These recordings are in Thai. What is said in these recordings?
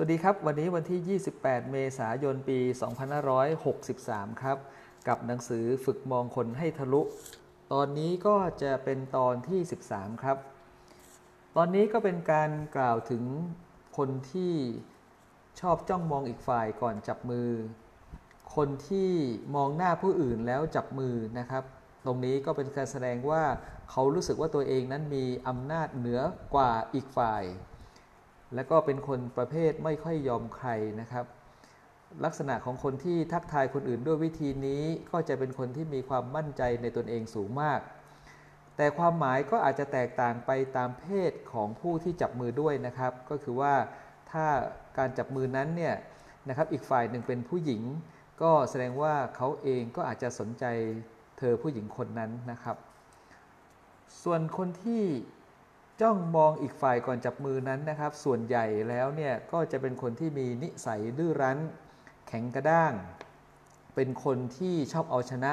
สวัสดีครับ วันนี้วันที่ 28 เมษายน ปี 2563 ครับ กับหนังสือฝึกมองคนให้ทะลุ ตอนนี้ก็จะเป็นตอนที่ 13 ครับ ตอนนี้ก็เป็นการกล่าวถึงคนที่ชอบจ้องมองอีกฝ่ายก่อนจับมือ คนที่มองหน้าผู้อื่นแล้วจับมือนะครับ ตรงนี้ก็เป็นการแสดงว่าเขารู้สึกว่าตัวเองนั้นมีอำนาจเหนือกว่าอีกฝ่าย และก็เป็นคนประเภทไม่ค่อยยอมใครนะครับ ลักษณะของคนที่ทักทายคนอื่นด้วยวิธีนี้ก็จะเป็นคนที่มีความมั่นใจในตนเองสูงมาก แต่ความหมายก็อาจจะแตกต่างไปตามเพศของผู้ที่จับมือด้วยนะครับ ก็คือว่าถ้าการจับมือนั้นเนี่ยนะครับอีกฝ่ายหนึ่งเป็นผู้หญิง ก็แสดงว่าเขาเองก็อาจจะสนใจเธอผู้หญิงคนนั้นนะครับ ส่วนคนที่ จ้องมองอีกฝ่ายก่อนจับมือนั้นนะครับ ส่วนใหญ่แล้วเนี่ยก็จะเป็นคนที่มีนิสัยดื้อรั้น แข็งกระด้าง เป็นคนที่ชอบเอาชนะ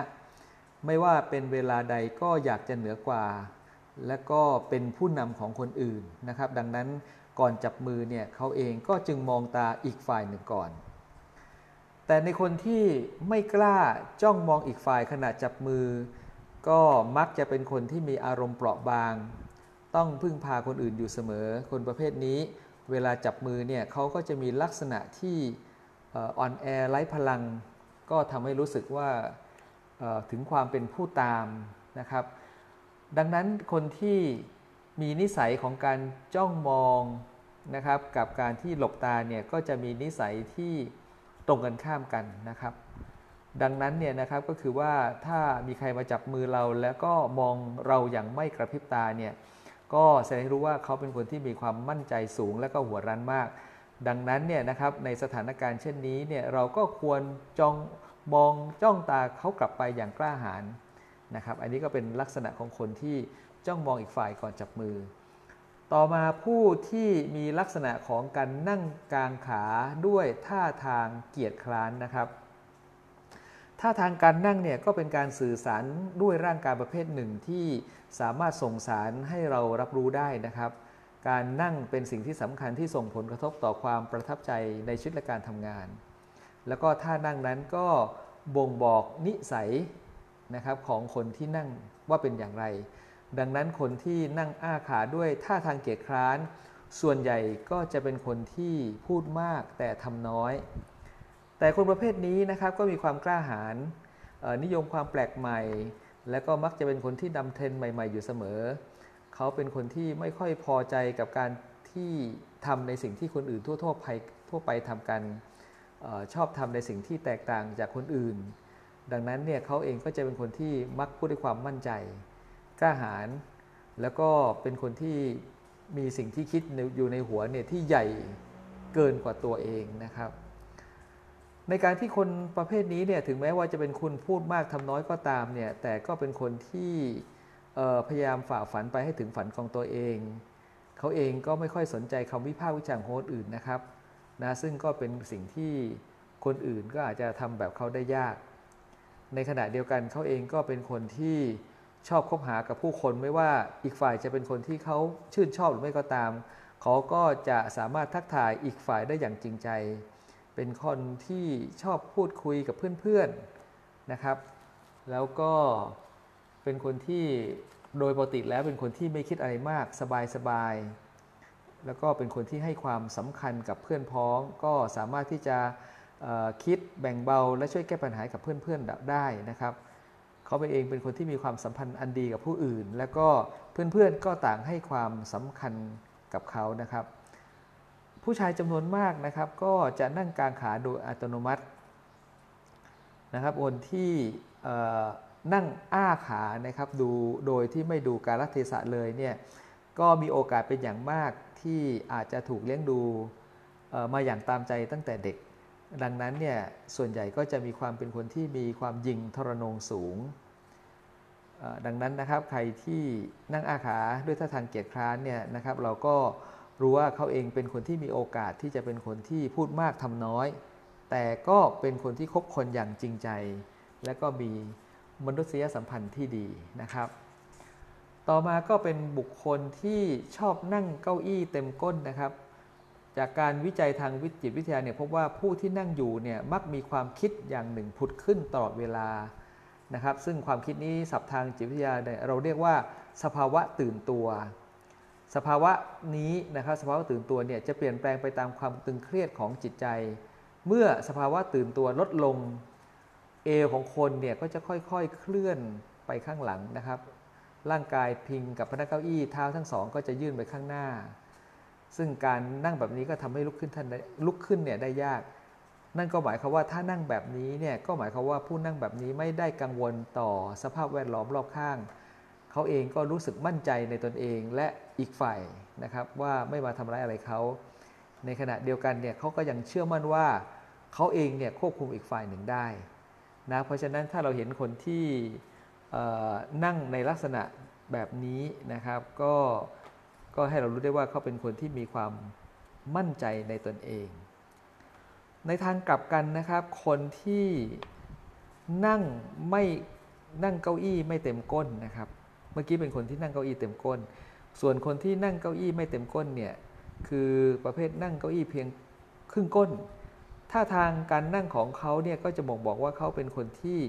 ไม่ว่าเป็นเวลาใดก็อยากจะเหนือกว่า และก็เป็นผู้นำของคนอื่นนะครับ ดังนั้นก่อนจับมือเนี่ยเขาเองก็จึงมองตาอีกฝ่ายหนึ่งก่อน แต่ในคนที่ไม่กล้าจ้องมองอีกฝ่ายขณะจับมือ ก็มักจะเป็นคนที่มีอารมณ์เปราะบาง ต้องพึ่งพาคนอื่นอยู่เสมอ คนประเภทนี้ เวลาจับมือเนี่ยเขาก็จะมีลักษณะที่อ่อนแอไร้พลัง ก็ทำให้รู้สึกว่าถึงความเป็นผู้ตามนะครับ ดังนั้นคนที่มีนิสัยของการจ้องมองนะครับ กับการที่หลบตาเนี่ยก็จะมีนิสัยที่ตรงกันข้ามกันนะครับ ดังนั้นเนี่ยนะครับก็คือว่าถ้ามีใครมาจับมือเราแล้วก็มองเราอย่างไม่กระพริบตาเนี่ย ก็แสดงให้รู้ว่าเขาเป็นคนที่มีความมั่นใจสูงและก็หัวรั้นมาก ดังนั้นเนี่ยนะครับในสถานการณ์เช่นนี้เนี่ยเราก็ควรจ้องมองจ้องตาเขากลับไปอย่างกล้าหาญนะครับอันนี้ก็เป็นลักษณะของคนที่จ้องมองอีกฝ่ายก่อนจับมือ ต่อมาผู้ที่มีลักษณะของการนั่งกลางขาด้วยท่าทางเกียจคร้านนะครับ ท่าทางการนั่งเนี่ยก็เป็นการสื่อสารด้วยร่างกายประเภทหนึ่งที่สามารถส่งสารให้เรารับรู้ได้นะครับ การนั่งเป็นสิ่งที่สำคัญที่ส่งผลกระทบต่อความประทับใจในชีวิตและการทำงาน แล้วก็ท่านั่งนั้นก็บ่งบอกนิสัยนะครับของคนที่นั่งว่าเป็นอย่างไร ดังนั้นคนที่นั่งอ้าขาด้วยท่าทางเกียจคร้าน ส่วนใหญ่ก็จะเป็นคนที่พูดมากแต่ทำน้อย แต่คนประเภทนี้นะครับก็มีความกล้าหาญนิยมความแปลกใหม่ และก็มักจะเป็นคนที่นำเทรนใหม่ ๆ อยู่เสมอ เขาเป็นคนที่ไม่ค่อยพอใจกับการที่ทำในสิ่งที่คนอื่นทั่วๆไปทั่วไปทำกันอชอบทำในสิ่งที่แตกต่างจากคนอื่น ดังนั้นเนี่ยเขาเองก็จะเป็นคนที่มักพูดด้วยความมั่นใจ กล้าหาญแล้วก็เป็นคนที่มีสิ่งที่คิดอยู่ในหัวเนี่ยที่ใหญ่เกินกว่าตัวเองนะครับ ในการที่คนประเภทนี้เนี่ยถึงแม้ว่าจะเป็นคุณพูดมากทำน้อยก็ตามเนี่ยแต่ก็เป็นคนที่พยายามฝ่าฝันไปให้ถึงฝันของตัวเอง เขาเองก็ไม่ค่อยสนใจคำวิพากษ์วิจารณ์คนอื่นนะครับนะซึ่งก็เป็นสิ่งที่คนอื่นก็อาจจะทำแบบเขาได้ยาก ในขณะเดียวกันเขาเองก็เป็นคนที่ชอบคบหากับผู้คนไม่ว่าอีกฝ่ายจะเป็นคนที่เขาชื่นชอบหรือไม่ก็ตาม เขาก็จะสามารถทักทายอีกฝ่ายได้อย่างจริงใจ เป็นคนที่ชอบพูดคุยกับเพื่อนๆนะครับ แล้วก็เป็นคนที่โดยปกติแล้วเป็นคนที่ไม่คิดอะไรมากสบายๆ แล้วก็เป็นคนที่ให้ความสำคัญกับเพื่อนพ้อง ก็สามารถที่จะคิดแบ่งเบาและช่วยแก้ปัญหากับเพื่อนๆได้นะครับเขาเป็นเองเป็นคนที่มีความสัมพันธ์อันดีกับผู้อื่น และก็เพื่อนๆก็ต่างให้ความสำคัญกับเขานะครับ ผู้ชายจำนวนมากนะครับ ก็จะนั่งกลางขาโดยอัตโนมัตินะครับคนที่นั่งอ้าขานะครับดูโดยที่ไม่ดูการรัเทศะเลยเนี่ยก็มีโอกาสเป็นอย่างมากที่อาจจะถูกเลี้ยงดูมาอย่างตามใจตั้งแต่เด็ก ดังนั้นเนี่ยส่วนใหญ่ก็จะมีความเป็นคนที่มีความยิงทรนงสูง ดังนั้นนะครับใครที่นั่งอาขาด้วยท่าทางเกียรติคร้านเนี่ยนะครับเราก็ รู้ว่าเขาเองเป็นคนที่มีโอกาสที่จะเป็นคนที่พูดมากทำน้อย แต่ก็เป็นคนที่คบคนอย่างจริงใจ และก็มีมนุษยสัมพันธ์ที่ดีนะครับ ต่อมาก็เป็นบุคคลที่ชอบนั่งเก้าอี้เต็มก้นนะครับ จากการวิจัยทางวิจิตวิทยาเนี่ยพบว่าผู้ที่นั่งอยู่เนี่ยมักมีความคิดอย่างหนึ่งผุดขึ้นตลอดเวลานะครับ ซึ่งความคิดนี้ศัพท์ทางจิตวิทยาเราเรียกว่า สภาวะตื่นตัว สภาวะนี้นะครับสภาวะตื่นตัวเนี่ยจะเปลี่ยนแปลงไปตามความตึงเครียดของจิตใจ เมื่อสภาวะตื่นตัวลดลงเอวของคนเนี่ยก็จะค่อยๆเคลื่อนไปข้างหลังนะครับ ร่างกายพิงกับพนักเก้าอี้เท้าทั้งสองก็จะยื่นไปข้างหน้า ซึ่งการนั่งแบบนี้ก็ทำให้ลุกขึ้นท่านลุกขึ้นเนี่ยได้ยาก นั่นก็หมายความว่าถ้านั่งแบบนี้เนี่ยก็หมายความว่าผู้นั่งแบบนี้ไม่ได้กังวลต่อสภาพแวดล้อมรอบข้าง เขาเองก็รู้สึกมั่นใจในตนเองและอีกฝ่ายนะครับว่าไม่มาทำร้ายอะไรเขา ในขณะเดียวกันเนี่ยเขาก็ยังเชื่อมั่นว่าเขาเองเนี่ยควบคุมอีกฝ่ายหนึ่งได้นะเพราะฉะนั้นถ้าเราเห็นคนที่นั่งในลักษณะแบบนี้นะครับ ก็ก็ให้เรารู้ได้ว่าเขาเป็นคนที่มีความมั่นใจในตนเอง ในทางกลับกันนะครับ คนที่นั่งไม่นั่งเก้าอี้ไม่เต็มก้นนะครับ เมื่อกี้เป็นคนที่นั่งเก้าอี้เต็มก้น ส่วนคนที่นั่งเก้าอี้ไม่เต็มก้นเนี่ยคือประเภทนั่งเก้าอี้เพียงครึ่งก้นท่าทางการนั่งของเขาเนี่ยก็จะบ่งบอกว่าเขาเป็นคนที่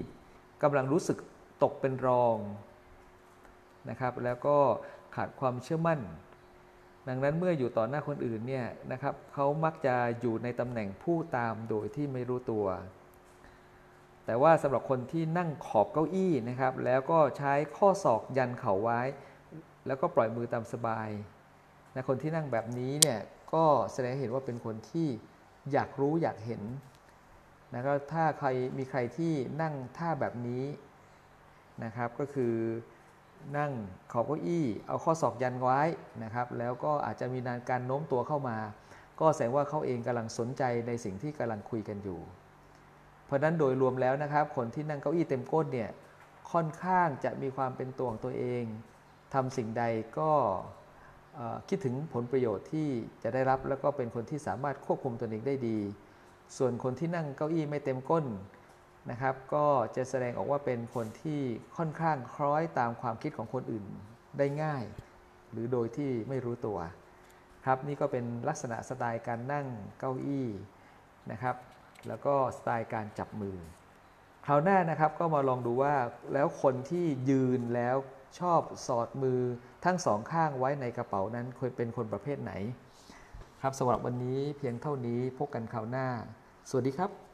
กำลังรู้สึกตกเป็นรองนะครับ แล้วก็ขาดความเชื่อมั่น ดังนั้นเมื่ออยู่ต่อหน้าคนอื่นเนี่ยนะครับเขามักจะอยู่ในตำแหน่งผู้ตามโดยที่ไม่รู้ตัว แต่ว่าสำหรับคนที่นั่งขอบเก้าอี้นะครับ แล้วก็ใช้ข้อศอกยันเข่าไว้ แล้วก็ปล่อยมือตามสบายนะคนที่นั่งแบบนี้เนี่ยก็แสดงเห็นว่าเป็นคนที่อยากรู้อยากเห็นนะก็ถ้าใครมีใครที่นั่งท่าแบบนี้นะครับก็คือนั่งขอบเก้าอี้ เอาข้อศอกยันไว้นะครับ แล้วก็อาจจะมีนานการโน้มตัวเข้ามา ก็แสดงว่าเขาเองกำลังสนใจในสิ่งที่กำลังคุยกันอยู่ เพราะนั้นโดยรวมแล้วนะครับ คนที่นั่งเก้าอี้เต็มก้นเนี่ยค่อนข้างจะมีความเป็นตัวของตัวเองทำสิ่งใดก็คิดถึงผลประโยชน์ที่จะได้รับแล้วก็เป็นคนที่สามารถควบคุมตนเองได้ดี ส่วนคนที่นั่งเก้าอี้ไม่เต็มก้นนะครับ ก็จะแสดงออกว่าเป็นคนที่ค่อนข้างคล้อยตามความคิดของคนอื่นได้ง่าย หรือโดยที่ไม่รู้ตัว ครับนี่ก็เป็นลักษณะสไตล์การนั่งเก้าอี้นะครับ แล้วก็สไตล์การจับมือ คราวหน้านะครับก็มาลองดูว่าแล้วคนที่ยืนแล้วชอบสอดมือทั้งสองข้างไว้ในกระเป๋านั้นควรเป็นคนประเภทไหน ครับสำหรับวันนี้เพียงเท่านี้พบกันคราวหน้า สวัสดีครับ